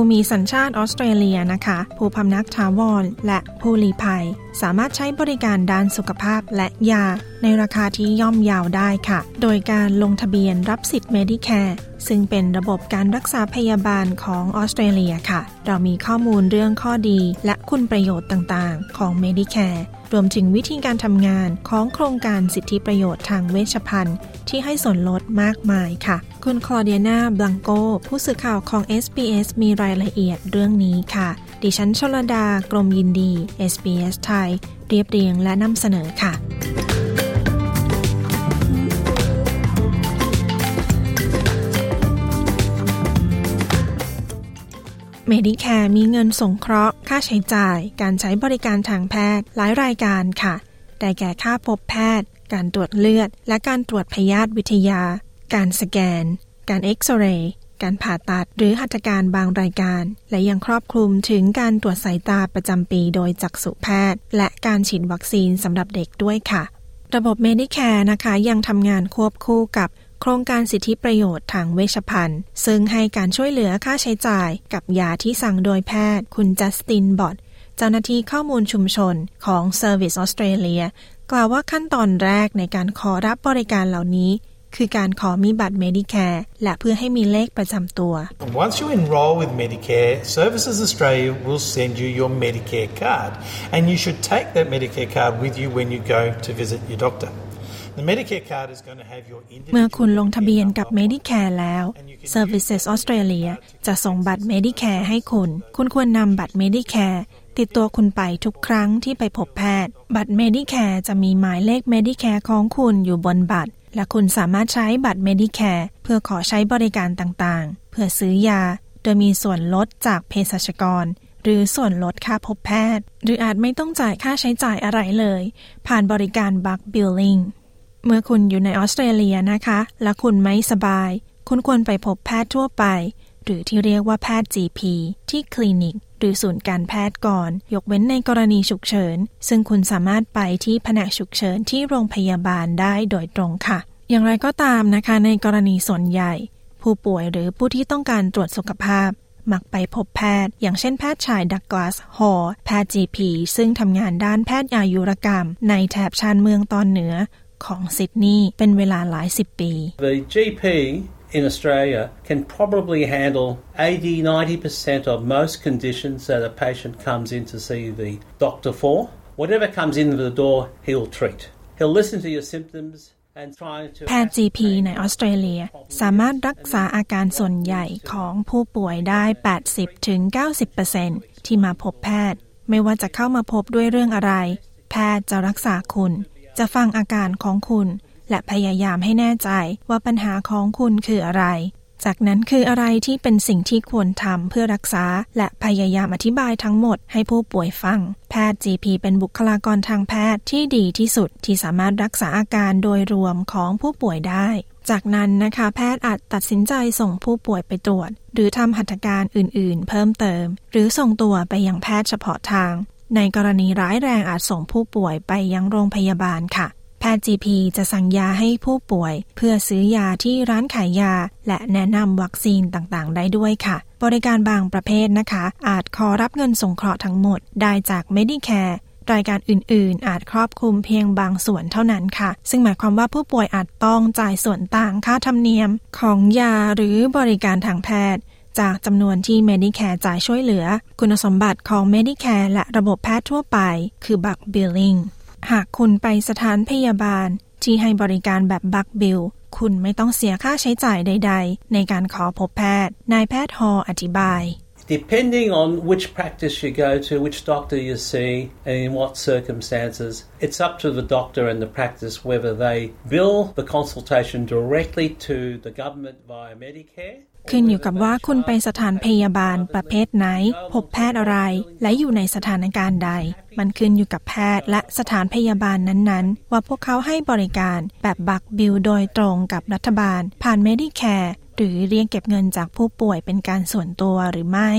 ผู้มีสัญชาติออสเตรเลียนะคะ ผู้พำนักทาวอนและผู้ลีภัย สามารถใช้บริการด้านสุขภาพและยา ในราคาที่ย่อมยาวได้ค่ะ โดยการลงทะเบียนรับสิทธิ์ Medicare ซึ่งเป็นระบบการรักษาพยาบาลของออสเตรเลียค่ะ เรามีข้อมูลเรื่องข้อดีและคุณประโยชน์ต่างๆ ของ Medicare รวมถึงวิธีการทำงานของโครงการสิทธิประโยชน์ทางเวชภัณฑ์ ที่ให้ส่วนลดมากมายค่ะ คุณคลอเดียนาบลังโก ผู้สื่อข่าวของ SBS มีรายละเอียดเรื่องนี้ค่ะ ดิฉันชลดากรมยินดี SBS ไทย เรียบเรียงและนำเสนอค่ะ Medicare มีเงินสงเคราะห์ ค่าใช้จ่าย การใช้บริการทางแพทย์ หลายรายการค่ะได้แก่ค่าพบแพทย์ การตรวจเลือด และการตรวจพยาธิวิทยา การสแกน การเอ็กซเรย์การผ่าตัดหรือหัตถการบางรายการ และยังครอบคลุมถึงการตรวจสายตาประจำปีโดยจักษุแพทย์ และการฉีดวัคซีนสำหรับเด็กด้วยค่ะ ระบบ Medicare นะคะยังทำงานควบคู่กับ โครงการสิทธิประโยชน์ทางเวชภัณฑ์ ซึ่งให้การช่วยเหลือค่าใช้จ่ายกับยาที่สั่งโดยแพทย์ คุณจัสตินบอดเจ้าหน้าที่ข้อมูลชุมชนของ Service Australia กล่าวว่าขั้นตอนแรกในการขอรับบริการเหล่านี้ คือการขอมีบัตร Medicare และเพื่อให้มีเลขประจำตัว Once you enroll with Medicare, Services Australia will send you your Medicare card, and you should take that Medicare card with you when you go to visit your doctor. เมื่อคุณลงทะเบียนกับ Medicare แล้ว Services Australia จะส่งบัตร Medicare ให้คุณ คุณควรนำบัตร Medicare ติดตัวคุณไปทุกครั้งที่ไปพบแพทย์ บัตร Medicare จะมีหมายเลข Medicare ของคุณอยู่บนบัตร และคุณสามารถใช้บัตร Medicare เพื่อขอใช้บริการต่างๆ เพื่อซื้อยา โดยมีส่วนลดจากเภสัชกร หรือส่วนลดค่าพบแพทย์ หรืออาจไม่ต้องจ่ายค่าใช้จ่ายอะไรเลย ผ่านบริการ Bug Billing เมื่อคุณอยู่ในออสเตรเลียนะคะ และคุณไม่สบาย คุณควรไปพบแพทย์ทั่วไป หรือที่เรียกว่าแพทย์ GP ที่คลินิก หรือศูนย์การแพทย์ก่อน ยกเว้นในกรณีฉุกเฉิน ซึ่งคุณสามารถไปที่แผนกฉุกเฉินที่โรงพยาบาลได้โดยตรงค่ะ อย่างไรก็ตามนะคะ ในกรณีส่วนใหญ่ ผู้ป่วยหรือผู้ที่ต้องการตรวจสุขภาพมักไปพบแพทย์ อย่างเช่นแพทย์ชายดักกลาสฮอแพทย์ GP ซึ่งทำงานด้านแพทย์อายุรกรรม ในแถบชานเมืองตอนเหนือ ของซิดนีย์เป็นเวลาหลายสิบปี The GP in Australia can probably handle 80-90% of most conditions that a patient comes in to see the doctor for. Whatever comes in the door, he'll treat. He'll listen to your symptoms แพทย์ GP ในออสเตรเลีย สามารถรักษาอาการส่วนใหญ่ของผู้ป่วยได้ 80-90%ที่มาพบแพทย์ ไม่ว่าจะเข้ามาพบด้วยเรื่องอะไร แพทย์จะรักษาคุณ จะฟังอาการของคุณ และพยายามให้แน่ใจว่าปัญหาของคุณคืออะไร จากนั้นคืออะไรที่เป็นสิ่งที่ควรทำเพื่อรักษา และพยายามอธิบายทั้งหมดให้ผู้ป่วยฟัง แพทย์ GP เป็นบุคลากรทางแพทย์ที่ดีที่สุดที่สามารถรักษาอาการโดยรวมของผู้ป่วยได้จากนั้นนะคะแพทย์อาจตัดสินใจส่งผู้ป่วยไปตรวจ หรือทำหัตถการอื่น ๆ เพิ่มเติม หรือส่งตัวไปยังแพทย์เฉพาะทาง ในกรณีร้ายแรงอาจส่งผู้ป่วยไปยังโรงพยาบาลค่ะ แพทย์ GP จะสั่งยาให้ผู้ป่วย เพื่อซื้อยาที่ร้านขายยา และแนะนำวัคซีนต่างๆ ได้ด้วยค่ะ บริการบางประเภทนะคะ อาจขอรับเงินสงเคราะห์ทั้งหมดได้จาก Medicare รายการอื่น ๆ อาจครอบคลุมเพียงบางส่วนเท่านั้นค่ะ ซึ่งหมายความว่าผู้ป่วยอาจต้องจ่ายส่วนต่างค่าธรรมเนียมของยาหรือบริการทางแพทย์ จากจำนวนที่ Medicare จ่ายช่วยเหลือ คุณสมบัติของ Medicare และระบบแพทย์ทั่วไป คือ Bug Billing หากคุณไปสถานพยาบาล ที่ให้บริการแบบ Bug Bill คุณไม่ต้องเสียค่าใช้จ่ายใด ๆ ในการขอพบแพทย์ นายแพทย์ฮออธิบาย Depending on which practice you go to, which doctor you see, and in what circumstances, it's up to the doctor and the practice whether they bill the consultation directly to the government via Medicare. ขึ้นอยู่กับว่าคุณไปสถานพยาบาลประเภทไหน พบแพทย์อะไร และอยู่ในสถานการณ์ใด มันขึ้นอยู่กับแพทย์และสถานพยาบาลนั้นๆ ว่าพวกเขาให้บริการแบบ bulk bill โดยตรงกับรัฐบาล ผ่าน Medicare หรือเรียกเก็บเงินจากผู้ป่วยเป็นการส่วนตัวหรือไม่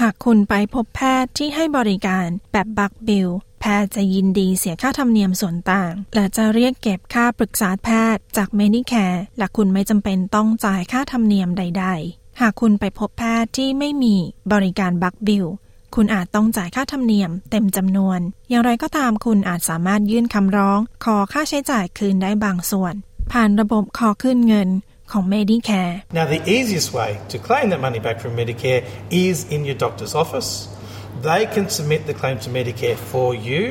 หากคุณไปพบแพทย์ที่ให้บริการแบบ bulk bill แพทย์จะยินดีเสียค่าธรรมเนียมส่วนต่าง และจะเรียกเก็บค่าปรึกษาแพทย์จาก Medicare และคุณไม่จำเป็นต้องจ่ายค่าธรรมเนียมใด ๆ หากคุณไปพบแพทย์ที่ไม่มีบริการ bulk bill คุณอาจต้องจ่ายค่าธรรมเนียมเต็มจำนวน อย่างไรก็ตามคุณอาจสามารถยื่นคำร้อง ขอค่าใช้จ่ายคืนได้บางส่วน ผ่านระบบขอคืนเงินของ Medicare Now, the easiest way to claim that money back from Medicare is in your doctor's office. They can submit the claim to Medicare for you.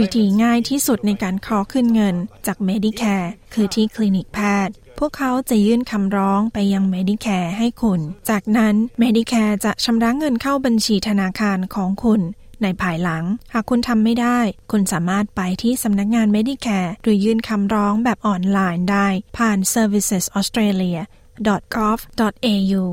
วิธีง่ายที่สุดในการขอคืนเงินจาก Medicare คือที่คลินิกแพทย์ พวกเขาจะยื่นคำร้องไปยัง Medicare ให้คุณ จากนั้น Medicare จะชำระเงินเข้าบัญชีธนาคารของคุณในภายหลัง หากคุณทำไม่ได้ คุณสามารถไปที่สำนักงาน Medicare หรือยื่นคำร้องแบบออนไลน์ได้ผ่าน servicesaustralia.gov.au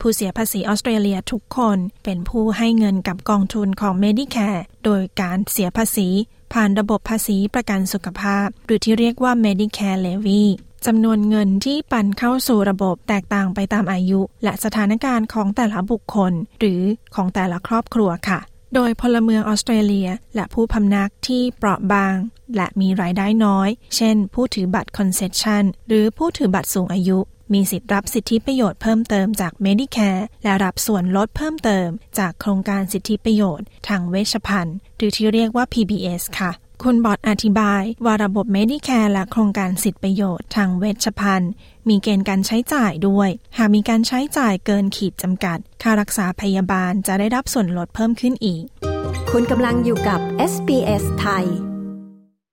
ผู้เสียภาษีออสเตรเลียทุกคนเป็นผู้ให้เงินกับกองทุนของ Medicare โดยการเสียภาษี ผ่านระบบภาษีประกันสุขภาพ หรือที่เรียกว่า Medicare Levy จำนวนเงินที่ปันเข้าสู่ระบบแตกต่างไปตามอายุ และสถานการณ์ของแต่ละบุคคล หรือของแต่ละครอบครัวค่ะ โดยพลเมืองออสเตรเลีย และผู้พำนักที่เปราะบาง และมีรายได้น้อย เช่น ผู้ถือบัตร concession หรือผู้ถือบัตรสูงอายุ มีสิทธิ์รับสิทธิประโยชน์เพิ่มเติมจาก Medicare และรับส่วนลดเพิ่มเติม จากโครงการสิทธิประโยชน์ ทางเวชภัณฑ์ หรือที่เรียกว่า PBS ค่ะคุณบอดอธิบายว่าระบบ Medicare และโครงการสิทธิประโยชน์ทางเวชภัณฑ์ มีเกณฑ์การใช้จ่ายด้วย หากมีการใช้จ่ายเกินขีดจำกัด ค่ารักษาพยาบาลจะได้รับส่วนลดเพิ่มขึ้นอีก คุณกำลังอยู่กับ SBS ไทย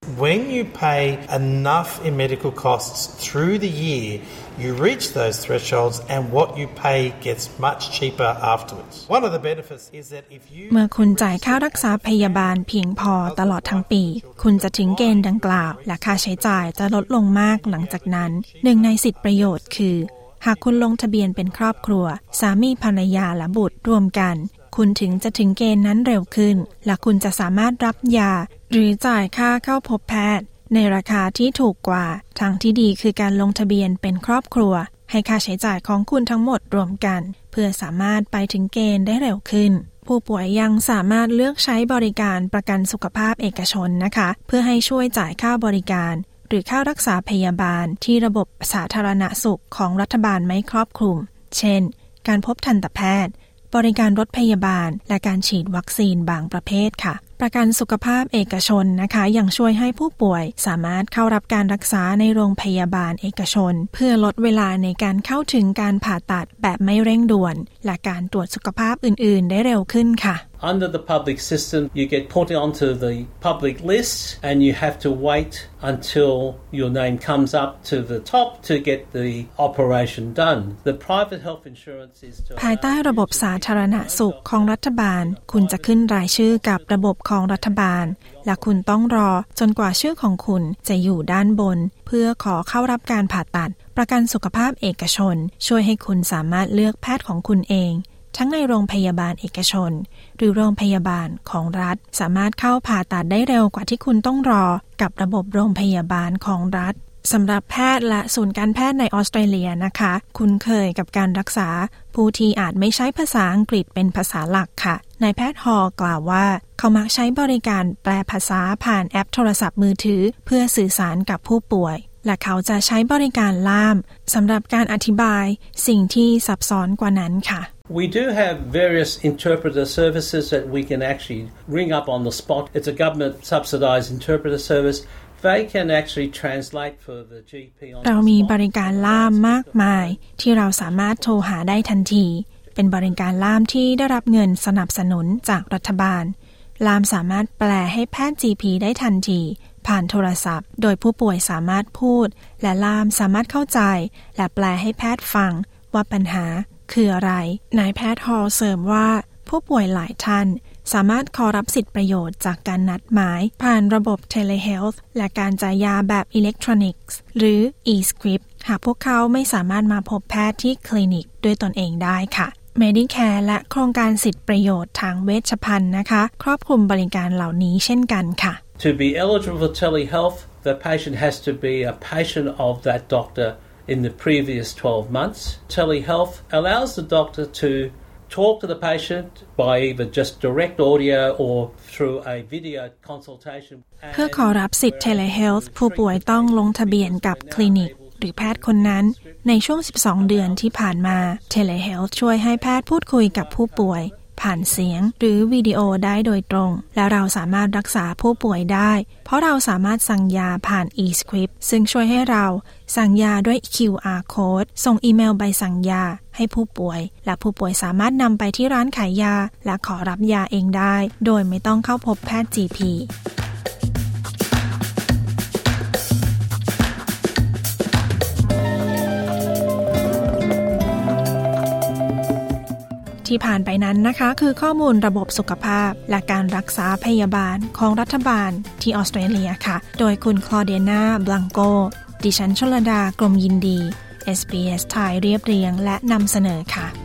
When you pay enough in medical costs through the year, you reach those thresholds and what you pay gets much cheaper afterwards. One of the benefits is that if you เมื่อคุณจ่ายค่ารักษาพยาบาลเพียงพอตลอดทั้งปี คุณจะถึงเกณฑ์ดังกล่าว และค่าใช้จ่ายจะลดลงมากหลังจากนั้น หนึ่งในสิทธิประโยชน์คือ หากคุณลงทะเบียนเป็นครอบครัว สามีภรรยาและบุตรรวมกัน คุณถึงจะถึงเกณฑ์นั้นเร็วขึ้น และคุณจะสามารถรับยา หรือจ่ายค่าเข้าพบแพทย์ ในราคาที่ถูกกว่า ทางที่ดีคือการลงทะเบียนเป็นครอบครัว ให้ค่าใช้จ่ายของคุณทั้งหมดรวมกัน เพื่อสามารถไปถึงเกณฑ์ได้เร็วขึ้นผู้ป่วยยังสามารถเลือกใช้บริการประกันสุขภาพเอกชนนะคะ เพื่อให้ช่วยจ่ายค่าบริการ หรือค่ารักษาพยาบาลที่ระบบสาธารณสุขของรัฐบาลไม่ครอบคลุม เช่น การพบทันตแพทย์ บริการรถพยาบาล และการฉีดวัคซีนบางประเภทค่ะ ประกันสุขภาพเอกชนนะคะ ยังช่วยให้ผู้ป่วยสามารถเข้ารับการรักษาในโรงพยาบาลเอกชน เพื่อลดเวลาในการเข้าถึงการผ่าตัดแบบไม่เร่งด่วน และการตรวจสุขภาพอื่น ๆ ได้เร็วขึ้นค่ะ Under the public system, you get put onto the public list and you have to wait until your name comes up to the top to get the operation done. The private health insurance is to ภายใต้ระบบสาธารณสุขของรัฐบาล คุณจะขึ้นรายชื่อกับระบบของรัฐบาล และคุณต้องรอจนกว่าชื่อของคุณจะอยู่ด้านบน เพื่อขอเข้ารับการผ่าตัด ประกันสุขภาพเอกชน ช่วยให้คุณสามารถเลือกแพทย์ของคุณเอง ทั้งในโรงพยาบาลเอกชน หรือโรงพยาบาลของรัฐ สามารถเข้าผ่าตัดได้เร็วกว่าที่คุณต้องรอ กับระบบโรงพยาบาลของรัฐสำหรับแพทย์และศูนย์การแพทย์ในออสเตรเลียนะคะ คุ้นเคยกับการรักษา ผู้ที่อาจไม่ใช้ภาษาอังกฤษเป็นภาษาหลักค่ะนายแพทย์ฮอลกล่าวว่า เขามักใช้บริการแปลภาษาผ่านแอปโทรศัพท์มือถือ เพื่อสื่อสารกับผู้ป่วย และเขาจะใช้บริการล่ามสำหรับการอธิบายสิ่งที่ซับซ้อนกว่านั้นค่ะ We do have various interpreter services that we can actually ring up on the spot. It's a government subsidised interpreter service. They can actually translate for the GP on เรา the มี spot. บริการล่ามมากมาย ที่เราสามารถโทรหาได้ทันที เป็นบริการล่ามที่ได้รับเงินสนับสนุนจากรัฐบาล ล่ามสามารถแปลให้แพทย์ GP ได้ทันที ผ่านโทรศัพท์ โดยผู้ป่วยสามารถพูด และล่ามสามารถเข้าใจ และแปลให้แพทย์ฟังว่าปัญหา คืออะไร นายแพทย์ฮอลเสริมว่า ผู้ป่วยหลายท่าน สามารถขอรับสิทธิประโยชน์จากการนัดหมาย ผ่านระบบ telehealth และการจ่ายยาแบบอิเล็กทรอนิกส์หรือ e-script หากพวกเขาไม่สามารถมาพบแพทย์ที่คลินิกด้วยตนเองได้ค่ะ Medicare และโครงการสิทธิประโยชน์ทางเวชภัณฑ์นะคะ ครอบคลุมบริการเหล่านี้เช่นกันค่ะ To be eligible for telehealth, the patient has to be a patient of that doctor in the previous 12 months. Telehealth allows the doctor to talk to the patient by either just direct audio or through a video consultation. เพื่อขอรับสิทธิ์ telehealth ผู้ป่วยต้องลงทะเบียนกับคลินิก หรือแพทย์คนนั้น ในช่วง 12 เดือนที่ผ่านมา telehealth ช่วยให้แพทย์พูดคุยกับผู้ป่วย ผ่านเสียงหรือวิดีโอได้โดยตรง และเราสามารถรักษาผู้ป่วยได้ เพราะเราสามารถสั่งยาผ่าน e-script ซึ่งช่วยให้เราสั่งยาด้วย QR code ส่งอีเมลใบสั่งยาให้ผู้ป่วย และผู้ป่วยสามารถนำไปที่ร้านขายยา และขอรับยาเองได้ โดยไม่ต้องเข้าพบแพทย์ GP ที่ผ่านไปนั้นนะคะ คือข้อมูลระบบสุขภาพ และการรักษาพยาบาลของรัฐบาลที่ออสเตรเลียค่ะ โดยคุณคลอเดนาบลังโก ดิฉันชลดากรมยินดี SBS ไทยเรียบเรียงและนำเสนอค่ะ